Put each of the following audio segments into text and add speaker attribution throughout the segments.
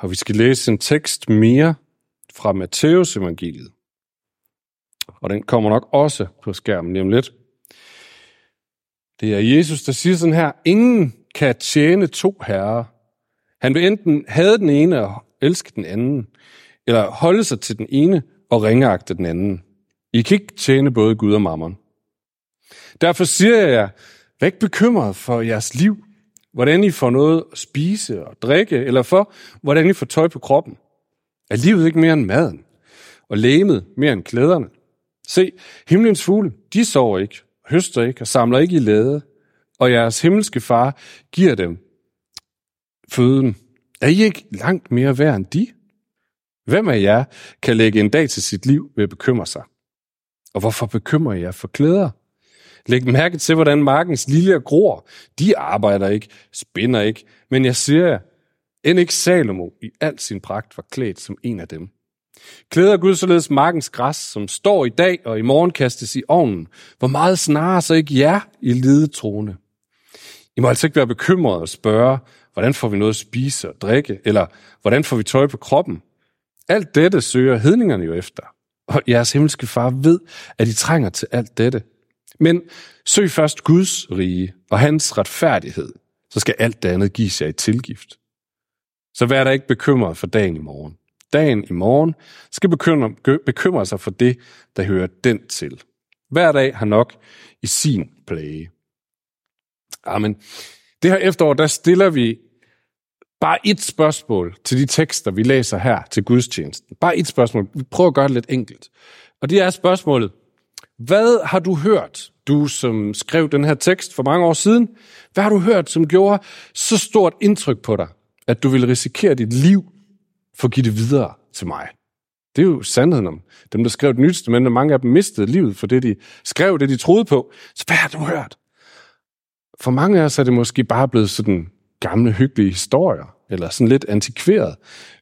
Speaker 1: og vi skal læse en tekst mere fra Matteus evangeliet. Og den kommer nok også på skærmen lige om lidt. Det er Jesus, der siger sådan her, ingen kan tjene to herrer. Han vil enten have den ene og elske den anden, eller holde sig til den ene og ringeagte den anden. I kan ikke tjene både Gud og mammon. Derfor siger jeg jer, vær ikke bekymret for jeres liv, hvordan I får noget at spise og drikke, eller for, hvordan I får tøj på kroppen. Er livet ikke mere end maden, og lægemet mere end klæderne? Se, himlens fugle, de sover ikke, høster ikke og samler ikke i lade, og jeres himmelske far giver dem føden. Er I ikke langt mere værd end de? Hvem af jer kan lægge en dag til sit liv ved at bekymre sig? Og hvorfor bekymrer I jer for klæder? Læg mærke til, hvordan markens liljer gror. De arbejder ikke, spinder ikke, men jeg siger jer, end ikke Salomo i al sin pragt var klædt som en af dem. Klæder Gud således markens græs, som står i dag og i morgen kastes i ovnen. Hvor meget snarere så ikke jer i lidetrone. I må altså ikke være bekymrede og spørge, hvordan får vi noget at spise og drikke, eller hvordan får vi tøj på kroppen. Alt dette søger hedningerne jo efter. Og jeres himmelske far ved, at I trænger til alt dette. Men søg først Guds rige og hans retfærdighed, så skal alt det andet gives jer i tilgift. Så vær der ikke bekymret for dagen i morgen. Dagen i morgen skal bekymre, bekymre sig for det, der hører den til. Hver dag har nok i sin plage. Amen. Det her efterår, der stiller vi bare et spørgsmål til de tekster, vi læser her til gudstjenesten. Bare et spørgsmål. Vi prøver at gøre det lidt enkelt. Og det er spørgsmålet, hvad har du hørt, du som skrev den her tekst for mange år siden? Hvad har du hørt, som gjorde så stort indtryk på dig, at du ville risikere dit liv for at give det videre til mig? Det er jo sandheden om dem, der skrev det nyeste, men mange af dem mistede livet for det, de skrev, det de troede på. Så hvad har du hørt? For mange af os er det måske bare blevet sådan gamle, hyggelige historier, eller sådan lidt antikveret.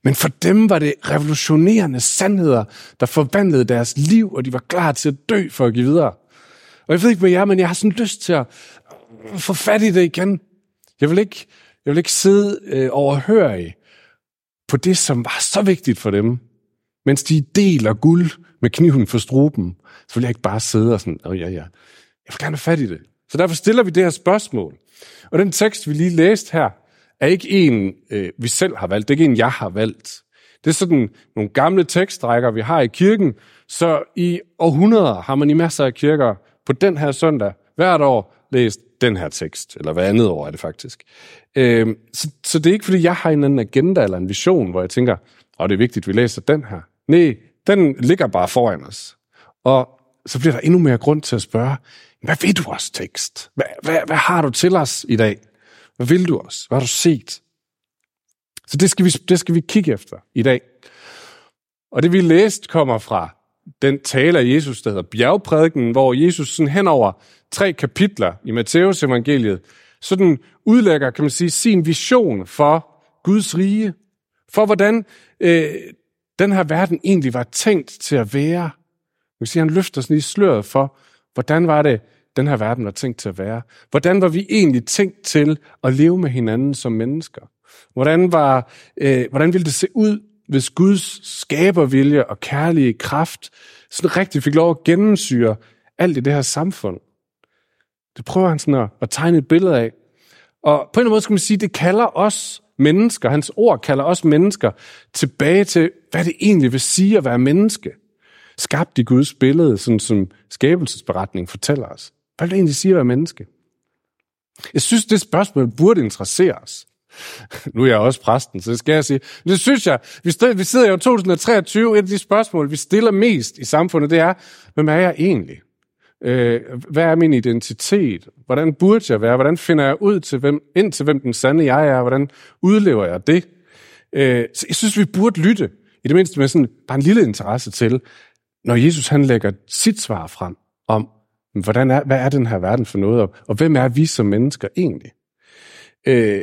Speaker 1: Men for dem var det revolutionerende sandheder, der forvandlede deres liv, og de var klar til at dø for at give videre. Og jeg ved ikke, med jer, men jeg har sådan lyst til at få fat i det igen. Jeg vil ikke, jeg vil ikke sidde øh, overhørig på det, som var så vigtigt for dem. Mens de deler guld med kniven for struben, så vil jeg ikke bare sidde og sådan, åh ja, ja, jeg vil gerne have fat i det. Så derfor stiller vi det her spørgsmål. Og den tekst, vi lige læste her, er ikke en, øh, vi selv har valgt. Det er ikke en, jeg har valgt. Det er sådan nogle gamle tekstrækker, vi har i kirken. Så i århundreder har man i masser af kirker på den her søndag hvert år læst den her tekst, eller hvad andet år er det faktisk. Øh, så, så det er ikke, fordi jeg har en anden agenda eller en vision, hvor jeg tænker, og det er vigtigt, at vi læser den her. Nej, den ligger bare foran os. Og så bliver der endnu mere grund til at spørge, hvad ved du os, tekst? Hvad, hvad, hvad har du til os i dag? Hvad vil du os? Hvad har du set? Så det skal, vi, det skal vi kigge efter i dag. Og det vi læst kommer fra den tale af Jesus, der hedder bjergprædiken, hvor Jesus sådan hen over tre kapitler i Matteus evangeliet, sådan udlægger, kan man sige, sin vision for Guds rige, for hvordan øh, den her verden egentlig var tænkt til at være. Man kan sige, han løfter sådan i sløret for, hvordan var det, den her verden var tænkt til at være? Hvordan var vi egentlig tænkt til at leve med hinanden som mennesker? Hvordan, var, øh, hvordan ville det se ud, hvis Guds skabervilje og kærlige kraft sådan rigtig fik lov at gennemsyre alt i det her samfund? Det prøver han sådan at, at tegne et billede af. Og på en eller anden måde skal man sige, det kalder os mennesker, hans ord kalder os mennesker tilbage til, hvad det egentlig vil sige at være menneske. Skabt i Guds billede, sådan som skabelsesberetningen fortæller os. Hvad vil det egentlig sige at være menneske? Jeg synes, det spørgsmål burde interessere os. Nu er jeg også præsten, så det skal jeg sige. Det synes jeg. Vi, vi sidder jo i 2023. Et af de spørgsmål, vi stiller mest i samfundet, det er, hvem er jeg egentlig? Øh, hvad er min identitet? Hvordan burde jeg være? Hvordan finder jeg ud til hvem, ind til, hvem den sande jeg er? Hvordan udlever jeg det? Øh, så jeg synes, vi burde lytte. I det mindste med sådan, bare en lille interesse til, når Jesus han lægger sit svar frem om, hvordan er, hvad er den her verden for noget, og, og hvem er vi som mennesker egentlig? Øh,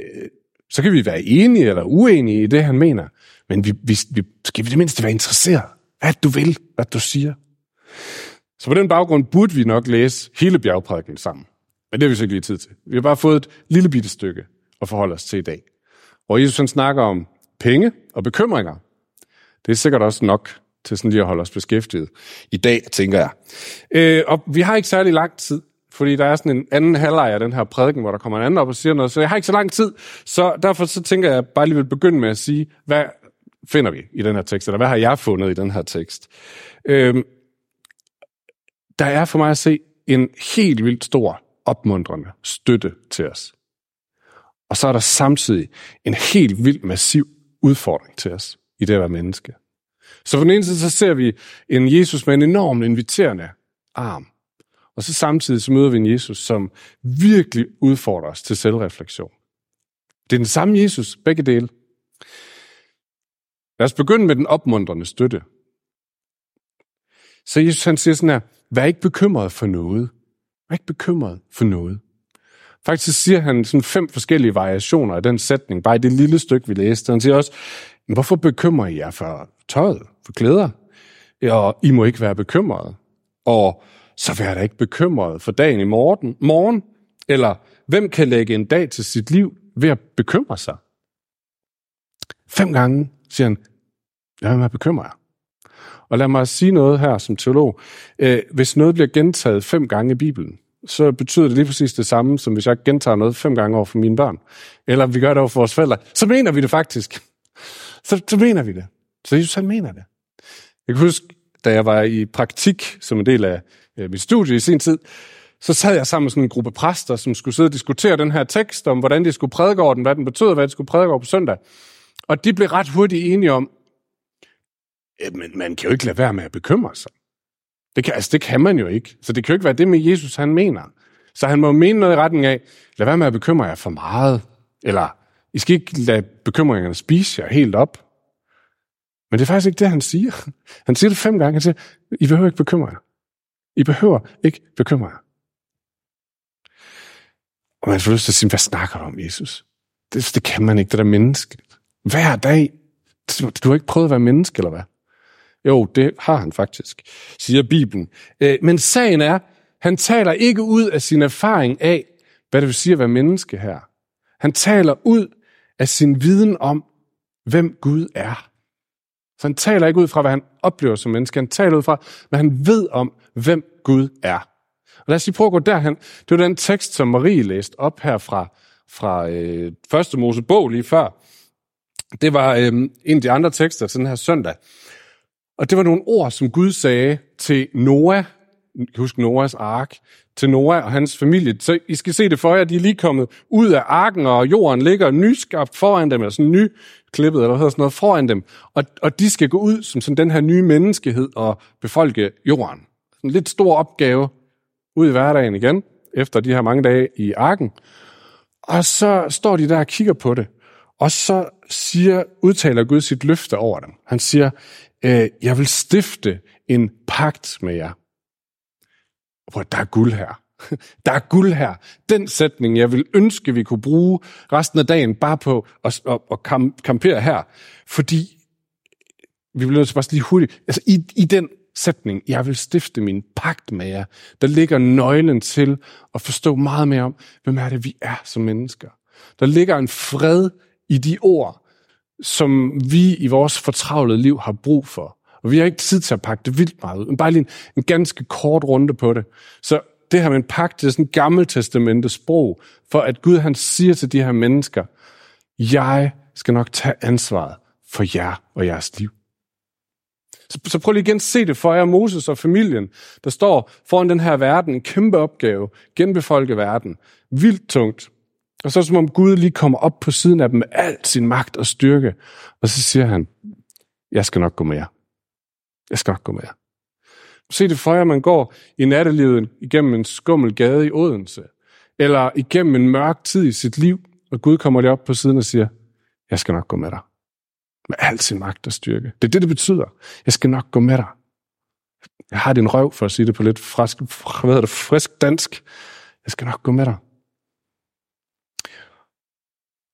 Speaker 1: så kan vi være enige eller uenige i det, han mener, men vi, vi, vi skal vi det mindste være interesseret. Hvad du vil, hvad du siger. Så på den baggrund burde vi nok læse hele bjergprædiken sammen. Men det har vi så ikke lige tid til. Vi har bare fået et lille bitte stykke at forholde os til i dag. Hvor Jesus han snakker om penge og bekymringer. Det er sikkert også nok til sådan lige at holde os beskæftiget i dag, tænker jeg. Øh, og vi har ikke særlig lang tid, fordi der er sådan en anden halvleg af den her prædiken, hvor der kommer en anden op og siger noget, så jeg har ikke så lang tid, så derfor så tænker jeg bare lige vil begynde med at sige, hvad finder vi i den her tekst, eller hvad har jeg fundet i den her tekst? Øh, der er for mig at se en helt vildt stor opmuntrende støtte til os. Og så er der samtidig en helt vildt massiv udfordring til os i det at være menneske. Så på den ene side, så ser vi en Jesus med en enormt inviterende arm. Og så samtidig så møder vi en Jesus, som virkelig udfordrer os til selvreflektion. Det er den samme Jesus, begge dele. Lad os begynde med den opmuntrende støtte. Så Jesus han siger sådan her, vær ikke bekymret for noget. Vær ikke bekymret for noget. Faktisk siger han sådan fem forskellige variationer af den sætning, bare i det lille stykke, vi læste. Han siger også, hvorfor bekymrer I jer for tøjet, for glæder, Og I må ikke være bekymrede. Og så vær da ikke bekymret for dagen i morgen, morgen. Eller hvem kan lægge en dag til sit liv ved at bekymre sig? Fem gange siger han, lad mig bekymre jer. Og lad mig sige noget her som teolog. Øh, hvis noget bliver gentaget fem gange i Bibelen, så betyder det lige præcis det samme, som hvis jeg gentager noget fem gange over for mine børn. Eller vi gør det over for vores forældre. Så mener vi det faktisk. Så, så mener vi det. Så Jesus han mener det. Jeg kan huske, da jeg var i praktik som en del af øh, mit studie i sin tid, så sad jeg sammen med sådan en gruppe præster, som skulle sidde og diskutere den her tekst, om hvordan de skulle prædike over den, hvad den betød, hvad de skulle prædike over på søndag. Og de blev ret hurtigt enige om, men man kan jo ikke lade være med at bekymre sig. Det kan, altså, det kan man jo ikke. Så det kan jo ikke være det med Jesus, han mener. Så han må mene noget i retning af, lad være med at bekymre jer for meget. Eller, I skal ikke lade bekymringerne spise jer helt op. Men det er faktisk ikke det, han siger. Han siger det fem gange. Han siger, I behøver ikke bekymre jer. I behøver ikke bekymre jer. Og man får lyst til at sige, hvad snakker du om, Jesus? Det, det kan man ikke, det der menneske. Hver dag. Du, du har ikke prøvet at være menneske, eller hvad? Jo, det har han faktisk, siger Bibelen. Øh, men sagen er, han taler ikke ud af sin erfaring af, hvad det vil sige at være menneske her. Han taler ud af sin viden om, hvem Gud er. Så han taler ikke ud fra, hvad han oplever som menneske. Han taler ud fra, hvad han ved om, hvem Gud er. Og lad os lige prøve at gå derhen. Det var den tekst, som Marie læste op her fra, fra øh, første Mosebog lige før. Det var øh, en af de andre tekster til den her søndag. Og det var nogle ord, som Gud sagde til Noah, husk Noahs ark, til Noah og hans familie. Så I skal se det for jer, de er lige kommet ud af arken, og jorden ligger nyskabt foran dem, eller en ny klippet, eller hvad sådan noget, foran dem. Og, og de skal gå ud som sådan den her nye menneskehed og befolke jorden. En lidt stor opgave ud i hverdagen igen, efter de her mange dage i arken. Og så står de der og kigger på det. Og så siger, udtaler Gud sit løfte over dem. Han siger, øh, jeg vil stifte en pagt med jer. Hvor der er guld her. Der er guld her. Den sætning, jeg vil ønske, vi kunne bruge resten af dagen bare på at, at, at kampere her. Fordi vi bliver nødt til bare lige hurtigt. Altså i, i den sætning, jeg vil stifte min pagt med jer, der ligger nøglen til at forstå meget mere om, hvem er det, vi er som mennesker. Der ligger en fred i de ord, som vi i vores fortravlede liv har brug for. Og vi har ikke tid til at pakke det vildt meget ud, men bare lige en, en ganske kort runde på det. Så det her med en pagt, det er sådan en sprog, for at Gud han siger til de her mennesker, jeg skal nok tage ansvaret for jer og jeres liv. Så, så prøv lige igen at se det for jer, Moses og familien, der står foran den her verden, en kæmpe opgave, genbefolke verden, vildt tungt. Og så som om Gud lige kommer op på siden af dem med al sin magt og styrke. Og så siger han, jeg skal nok gå med jer. Jeg skal nok gå med jer. Se det for jer, man går i nattelivet igennem en skummel gade i Odense. Eller igennem en mørk tid i sit liv. Og Gud kommer lige op på siden og siger, jeg skal nok gå med dig. Med al sin magt og styrke. Det er det, det betyder. Jeg skal nok gå med dig. Jeg har din røv, for at sige det på lidt frisk, hvad hedder det, frisk dansk. Jeg skal nok gå med dig.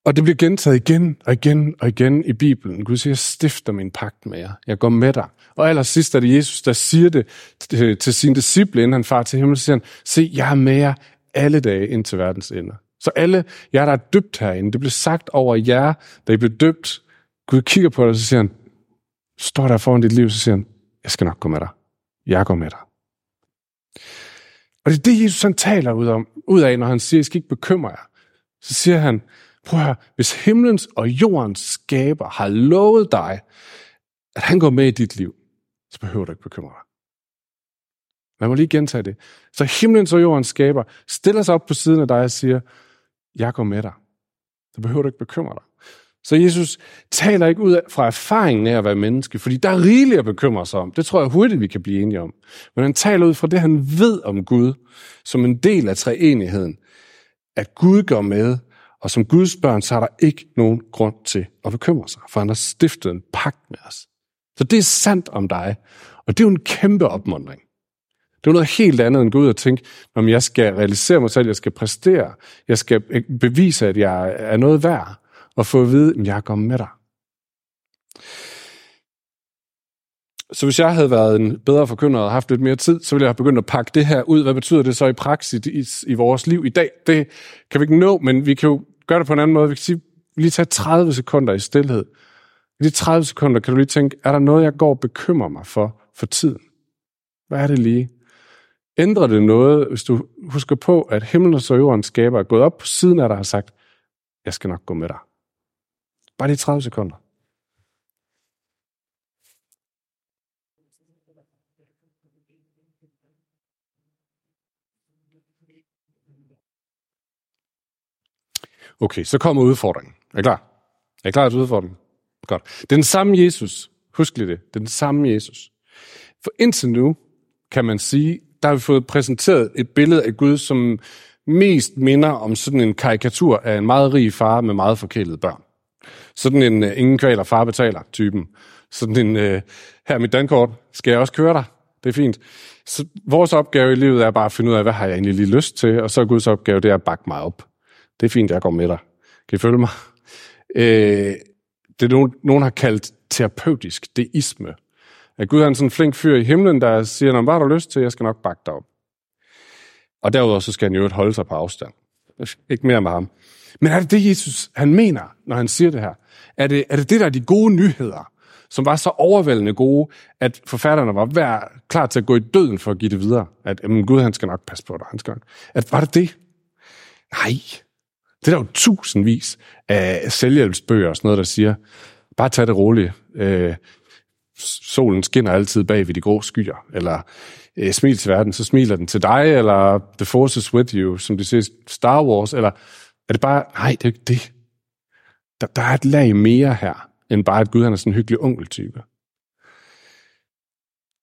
Speaker 1: Og det bliver gentaget igen og igen og igen i Bibelen. Gud siger, jeg stifter min pagt med jer. Jeg går med dig. Og allersidst er det Jesus, der siger det øh, til sine disciple, inden han far til himlen, siger han, se, jeg er med jer alle dage ind til verdens ende. Så alle jer, der er døbt herinde, det blev sagt over jer, da I blev døbt. Gud kigger på dig, og så siger han, står der foran dit liv, så siger han, jeg skal nok gå med dig. Jeg går med dig. Og det er det, Jesus han taler ud, om, ud af, når han siger, I skal ikke bekymre jer. Så siger han, prøv at høre, hvis himlens og jordens skaber har lovet dig, at han går med i dit liv, så behøver du ikke bekymre dig. Lad mig lige gentage det. Så himlens og jordens skaber stiller sig op på siden af dig og siger, jeg går med dig. Så behøver du ikke bekymre dig. Så Jesus taler ikke ud fra erfaringen af at være menneske, fordi der er rigeligt at bekymre sig om. Det tror jeg hurtigt, vi kan blive enige om. Men han taler ud fra det, han ved om Gud, som en del af treenigheden. At Gud går med, og som Guds børn, så er der ikke nogen grund til at bekymre sig, for han har stiftet en pagt med os. Så det er sandt om dig, og det er jo en kæmpe opmundring. Det er noget helt andet end gå ud og tænke, om jeg skal realisere mig selv, jeg skal præstere, jeg skal bevise, at jeg er noget værd og få at vide, at jeg kommer med dig. Så hvis jeg havde været en bedre forkynder og haft lidt mere tid, så ville jeg have begyndt at pakke det her ud. Hvad betyder det så i praksis i, i vores liv i dag? Det kan vi ikke nå, men vi kan jo gøre det på en anden måde. Vi kan sige, lige tage 30 sekunder i stillhed. I de 30 sekunder kan du lige tænke, er der noget, jeg går og bekymrer mig for for tiden? Hvad er det lige? Ændrer det noget, hvis du husker på, at himlen og jorden skaber er gået op på siden af dig og har sagt, jeg skal nok gå med dig. Bare de 30 sekunder. Okay, så kommer udfordringen. Er I klar? Er I klar til udfordringen? Godt. Den samme Jesus. Husk lige det. Den samme Jesus. For indtil nu, kan man sige, der har vi fået præsenteret et billede af Gud, som mest minder om sådan en karikatur af en meget rig far med meget forkælede børn. Sådan en uh, ingen kvaler far betaler typen. Sådan en, uh, her er mit dankort, skal jeg også køre dig? Det er fint. Så vores opgave i livet er bare at finde ud af, hvad har jeg egentlig lige lyst til, og så er Guds opgave, det er at bakke mig op. Det er fint, jeg går med dig. Kan I følge mig? Øh, det er nogen, nogen har kaldt terapeutisk deisme. At Gud er en sådan flink fyr i himlen, der siger, hvad har du lyst til, jeg skal nok bakke dig op. Og derudover så skal han jo holde sig på afstand. Ikke mere med ham. Men er det det, Jesus han mener, når han siger det her? Er det, er det det, der er de gode nyheder, som var så overvældende gode, at forfatterne var vær, klar til at gå i døden for at give det videre? At jamen, Gud, han skal nok passe på dig. Han skal nok. At, var det det? Nej. Det er der jo tusindvis af selvhjælpsbøger og sådan noget, der siger, bare tag det roligt. Øh, solen skinner altid bag ved de grå skyer, eller øh, smil til verden, så smiler den til dig, eller The Force is with you, som det siger Star Wars, eller er det bare, nej, det er ikke det. Der, der er et lag mere her, end bare, at Gud han er sådan en hyggelig onkeltype.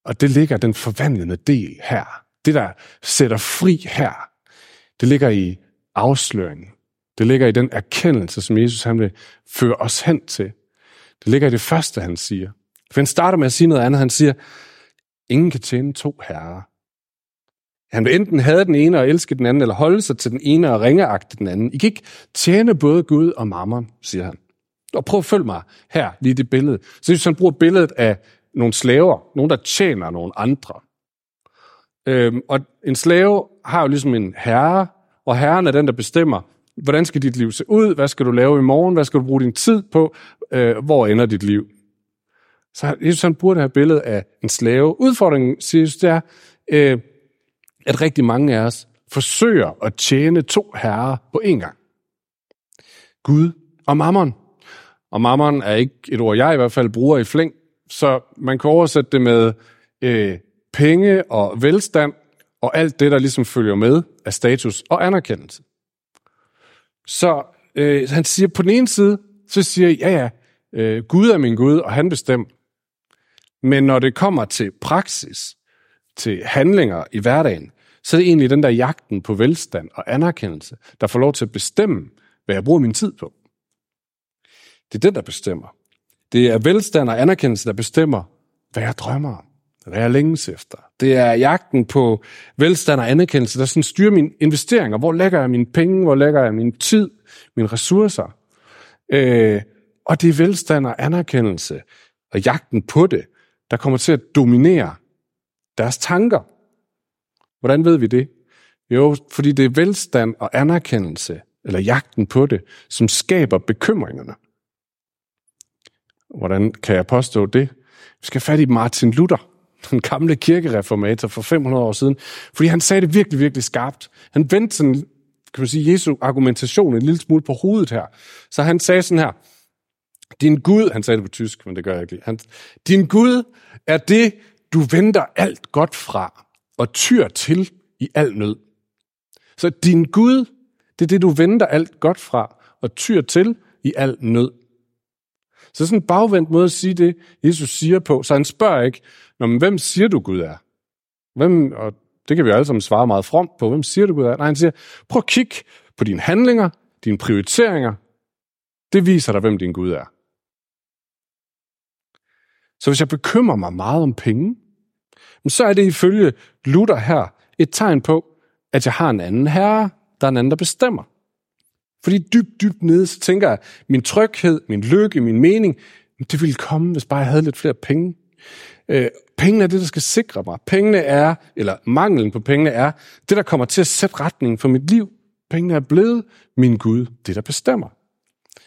Speaker 1: Og det ligger den forvandlende del her. Det, der sætter fri her, det ligger i afsløringen. Det ligger i den erkendelse, som Jesus han vil føre os hen til. Det ligger i det første, han siger. For han starter med at sige noget andet. Han siger, ingen kan tjene to herrer. Han vil enten have den ene og elske den anden, eller holde sig til den ene og ringeagte den anden. I kan ikke tjene både Gud og mammon, siger han. Og prøv at følge mig her, lige det billede. Så hvis han bruger billedet af nogle slaver, nogen der tjener nogle andre. Øhm, og en slave har jo ligesom en herre, og herren er den, der bestemmer, hvordan skal dit liv se ud, hvad skal du lave i morgen, hvad skal du bruge din tid på, øh, hvor ender dit liv. Så Jesus han bruger det her billede af en slave. Udfordringen, siger Jesus, det er, øh, at rigtig mange af os forsøger at tjene to herrer på én gang. Gud og mammon. Og mammon er ikke et ord, jeg i hvert fald bruger i flæng, så man kan oversætte det med øh, penge og velstand, og alt det, der ligesom følger med af status og anerkendelse. Så øh, han siger på den ene side, så siger jeg, ja ja, øh, Gud er min Gud, og han bestemmer. Men når det kommer til praksis, til handlinger i hverdagen, så er det egentlig den der jagten på velstand og anerkendelse, der får lov til at bestemme, hvad jeg bruger min tid på. Det er det, der bestemmer. Det er velstand og anerkendelse, der bestemmer, hvad jeg drømmer om, hvad jeg længes efter. Det er jagten på velstand og anerkendelse, der sådan styrer mine investeringer. Hvor lægger jeg mine penge? Hvor lægger jeg min tid? Mine ressourcer? Øh, og det er velstand og anerkendelse og jagten på det, der kommer til at dominere deres tanker. Hvordan ved vi det? Jo, fordi det er velstand og anerkendelse, eller jagten på det, som skaber bekymringerne. Hvordan kan jeg påstå det? Vi skal fat i Martin Luther, den gamle kirkereformator for 500 år siden, fordi han sagde det virkelig, virkelig skarpt. Han vendte sådan, kan man sige, Jesu argumentation en lille smule på hovedet her. Så han sagde sådan her, din Gud, han sagde det på tysk, men det gør jeg ikke lige. Han, din Gud er det, du venter alt godt fra og tyr til i al nød. Så din Gud, det er det, du venter alt godt fra og tyr til i al nød. Så sådan en bagvendt måde at sige det, Jesus siger på. Så han spørger ikke, Nå, men hvem siger du Gud er? Hvem, og det kan vi jo alle sammen svare meget fromt på. Hvem siger du Gud er? Nej, han siger, prøv at kigge på dine handlinger, dine prioriteringer. Det viser dig, hvem din Gud er. Så hvis jeg bekymrer mig meget om penge, så er det ifølge Luther her et tegn på, at jeg har en anden herre, der er en anden, der bestemmer. Fordi dybt, dybt nede, så tænker jeg, min tryghed, min lykke, min mening, det ville komme, hvis bare jeg havde lidt flere penge. Øh, Pengene er det, der skal sikre mig. Pengene er, eller manglen på pengene er, det, der kommer til at sætte retningen for mit liv. Pengene er blevet min Gud, det der bestemmer.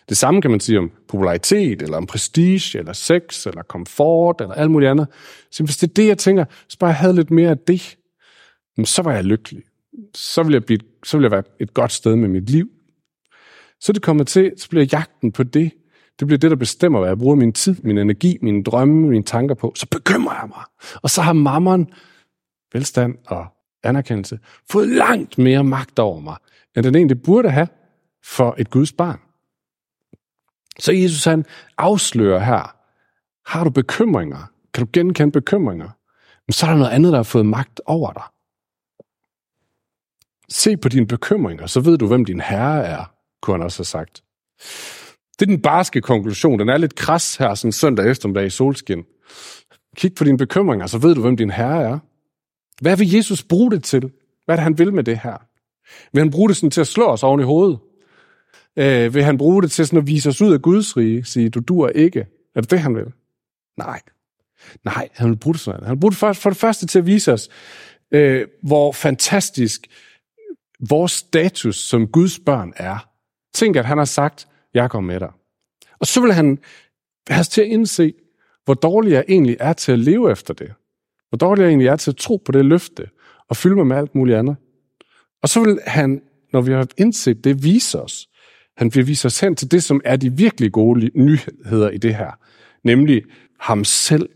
Speaker 1: Det samme kan man sige om popularitet, eller om prestige, eller sex, eller komfort, eller alt muligt andet. Så hvis det er det, jeg tænker, så bare jeg havde lidt mere af det, så var jeg lykkelig. Så ville jeg, blive, så ville jeg være et godt sted med mit liv. Så det kommer til, så bliver jagten på det, det bliver det, der bestemmer, hvad jeg bruger min tid, min energi, mine drømme, mine tanker på. Så bekymrer jeg mig. Og så har mammon, velstand og anerkendelse, fået langt mere magt over mig, end den egentlig burde have for et Guds barn. Så Jesus han afslører her, har du bekymringer? Kan du genkende bekymringer? Men så er der noget andet, der har fået magt over dig. Se på dine bekymringer, så ved du, hvem din herre er, kunne han også have sagt. Det er den barske konklusion. Den er lidt kras her, sådan søndag eftermiddag i solskin. Kig på dine bekymringer, så ved du, hvem din herre er. Hvad vil Jesus bruge det til? Hvad er det, han vil med det her? Vil han bruge det sådan til at slå os oven i hovedet? Øh, vil han bruge det til sådan at vise os ud af Guds rige? Sige, du dur ikke. Er det det, han vil? Nej. Nej, han vil bruge det sådan. Han vil bruge det for, for det første til at vise os, øh, hvor fantastisk vores status som Guds børn er. Tænk, at han har sagt, jeg går med dig. Og så vil han have til at indse, hvor dårlig jeg egentlig er til at leve efter det. Hvor dårlig jeg egentlig er til at tro på det løfte, og fylde mig med alt muligt andet. Og så vil han, når vi har indset det, vise os, han vil vise os hen til det, som er de virkelig gode nyheder i det her. Nemlig ham selv.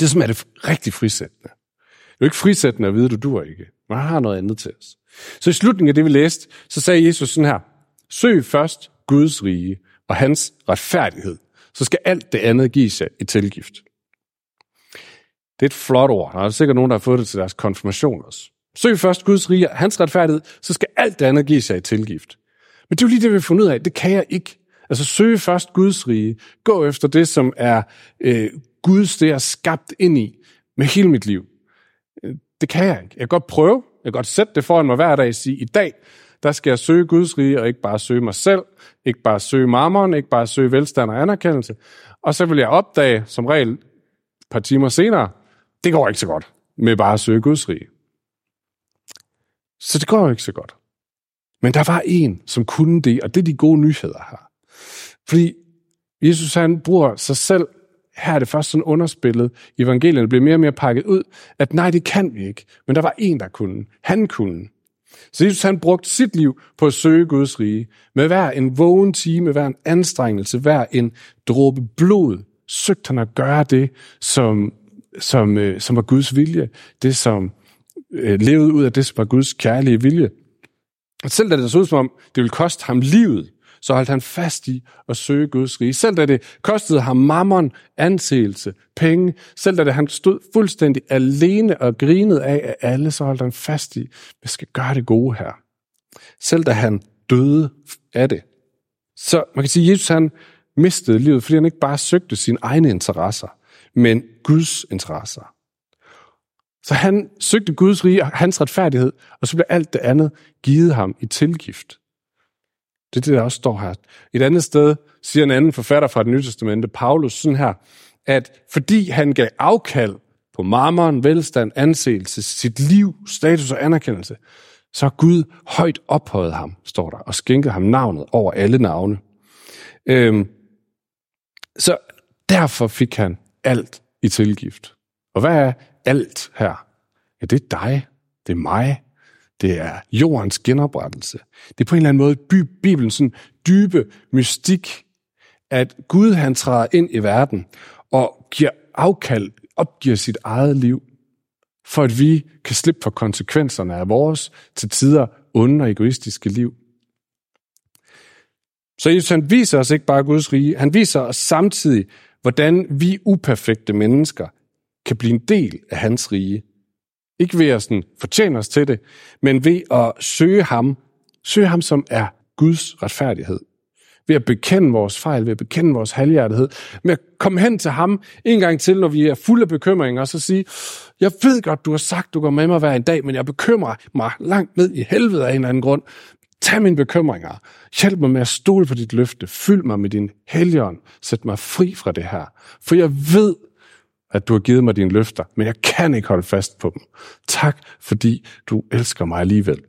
Speaker 1: Det, som er det rigtig frisættende. Det er jo ikke frisættende at vide, at du dur ikke. Man har noget andet til os. Så i slutningen af det, vi læste, så sagde Jesus sådan her. Søg først Guds rige og hans retfærdighed. Så skal alt det andet gives jer i tilgift. Det er et flot ord. Der er sikkert nogen, der har fået det til deres konfirmation også. Søg først Guds rige og hans retfærdighed, så skal alt det andet gives jer i tilgift. Men det er jo lige det, vi har fundet ud af. Det kan jeg ikke. Altså søge først Guds rige. Gå efter det, som er øh, Guds, det er skabt ind i med hele mit liv. Øh, det kan jeg ikke. Jeg kan godt prøve. Jeg kan godt sætte det foran mig hver dag og sige, i dag, der skal jeg søge Guds rige, og ikke bare søge mig selv, ikke bare søge marmoren, ikke bare søge velstand og anerkendelse. Og så vil jeg opdage, som regel et par timer senere, det går ikke så godt med bare at søge Guds rige. Så det går jo ikke så godt. Men der var en, som kunne det, og det er de gode nyheder her. Fordi Jesus han bruger sig selv, her er det først sådan underspillet, evangelierne bliver mere og mere pakket ud, at nej, det kan vi ikke. Men der var en, der kunne. Han kunne. Så Jesus han brugte sit liv på at søge Guds rige. Med hver en vågen time, hver en anstrengelse, hver en dråbe blod, søgte han at gøre det, som, som, øh, som var Guds vilje. Det, som øh, levede ud af det, som var Guds kærlige vilje. Og selv da det så ud som om, det ville koste ham livet, så holdt han fast i at søge Guds rige. Selv da det kostede ham mammon, anseelse, penge, selv da det, han stod fuldstændig alene og grinede af af alle, så holdt han fast i, vi skal gøre det gode her. Selv da han døde af det. Så man kan sige, at Jesus han mistede livet, fordi han ikke bare søgte sine egne interesser, men Guds interesser. Så han søgte Guds rige og hans retfærdighed, og så blev alt det andet givet ham i tilgift. Det er det, der også står her. Et andet sted siger en anden forfatter fra det nye testamente, Paulus, sådan her, at fordi han gav afkald på marmoren, velstand, anseelse, sit liv, status og anerkendelse, så Gud højt ophøjet ham, står der, og skænkede ham navnet over alle navne. Øhm, Så derfor fik han alt i tilgift. Og hvad er alt her? Ja, det er dig. Det er mig. Det er jordens genoprettelse. Det er på en eller anden måde Bibelens sådan dybe mystik, at Gud han træder ind i verden og giver afkald, opgiver sit eget liv, for at vi kan slippe for konsekvenserne af vores til tider onde og egoistiske liv. Så Jesus han viser os ikke bare Guds rige, han viser os samtidig, hvordan vi uperfekte mennesker kan blive en del af hans rige. Ikke ved at sådan fortjene os til det, men ved at søge ham, søge ham som er Guds retfærdighed. Ved at bekende vores fejl, ved at bekende vores halvhjertighed, med at komme hen til ham en gang til, når vi er fulde af bekymringer, og så sige, jeg ved godt, du har sagt, du går med mig hver en dag, men jeg bekymrer mig langt ned i helvede af en eller anden grund. Tag mine bekymringer. Hjælp mig med at stole på dit løfte. Fyld mig med din helgen. Sæt mig fri fra det her. For jeg ved, at du har givet mig dine løfter, men jeg kan ikke holde fast på dem. Tak, fordi du elsker mig alligevel.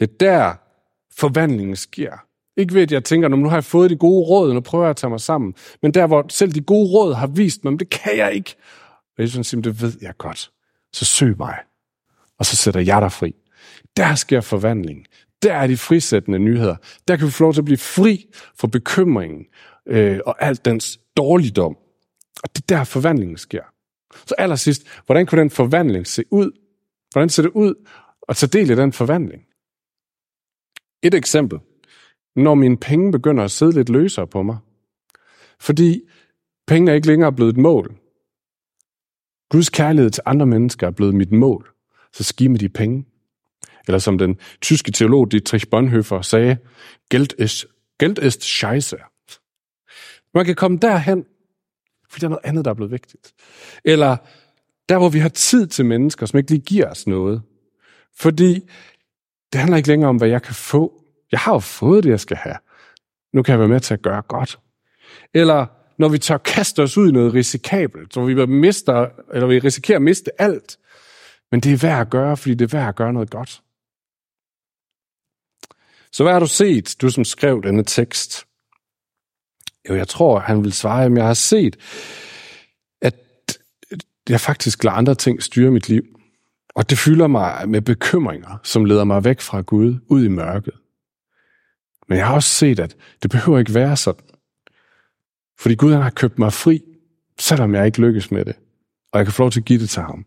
Speaker 1: Det er der, forvandlingen sker. Ikke ved, at jeg tænker, nu har jeg fået de gode råd, nu prøver jeg at tage mig sammen. Men der, hvor selv de gode råd har vist mig, men det kan jeg ikke. Og Jesus siger, det ved jeg godt. Så søg mig. Og så sætter jeg dig fri. Der sker forvandling. Der er de frisættende nyheder. Der kan vi få lov til at blive fri for bekymringen øh, og alt dens dårligdom. Og det er der forvandlingen sker. Så allersidst, hvordan kunne den forvandling se ud? Hvordan ser det ud at tage del i den forvandling? Et eksempel. Når mine penge begynder at sidde lidt løsere på mig. Fordi penge er ikke længere blevet et mål. Guds kærlighed til andre mennesker er blevet mit mål. Så giv de penge. Eller som den tyske teolog Dietrich Bonhoeffer sagde, Geld ist, Geld ist scheiße. Man kan komme derhen, fordi der er noget andet, der er blevet vigtigt. Eller der, hvor vi har tid til mennesker, som ikke lige giver os noget. Fordi det handler ikke længere om, hvad jeg kan få. Jeg har jo fået det, jeg skal have. Nu kan jeg være med til at gøre godt. Eller når vi tør kaste os ud i noget risikabelt, så vi mister, eller vi risikerer at miste alt. Men det er værd at gøre, fordi det er værd at gøre noget godt. Så hvad har du set, du som skrev denne tekst? Jo, jeg tror, han vil svare, at jeg har set, at jeg faktisk lader andre ting styre mit liv. Og det fylder mig med bekymringer, som leder mig væk fra Gud, ud i mørket. Men jeg har også set, at det behøver ikke være sådan. Fordi Gud han har købt mig fri, selvom jeg ikke lykkes med det. Og jeg kan få lov til at give det til ham.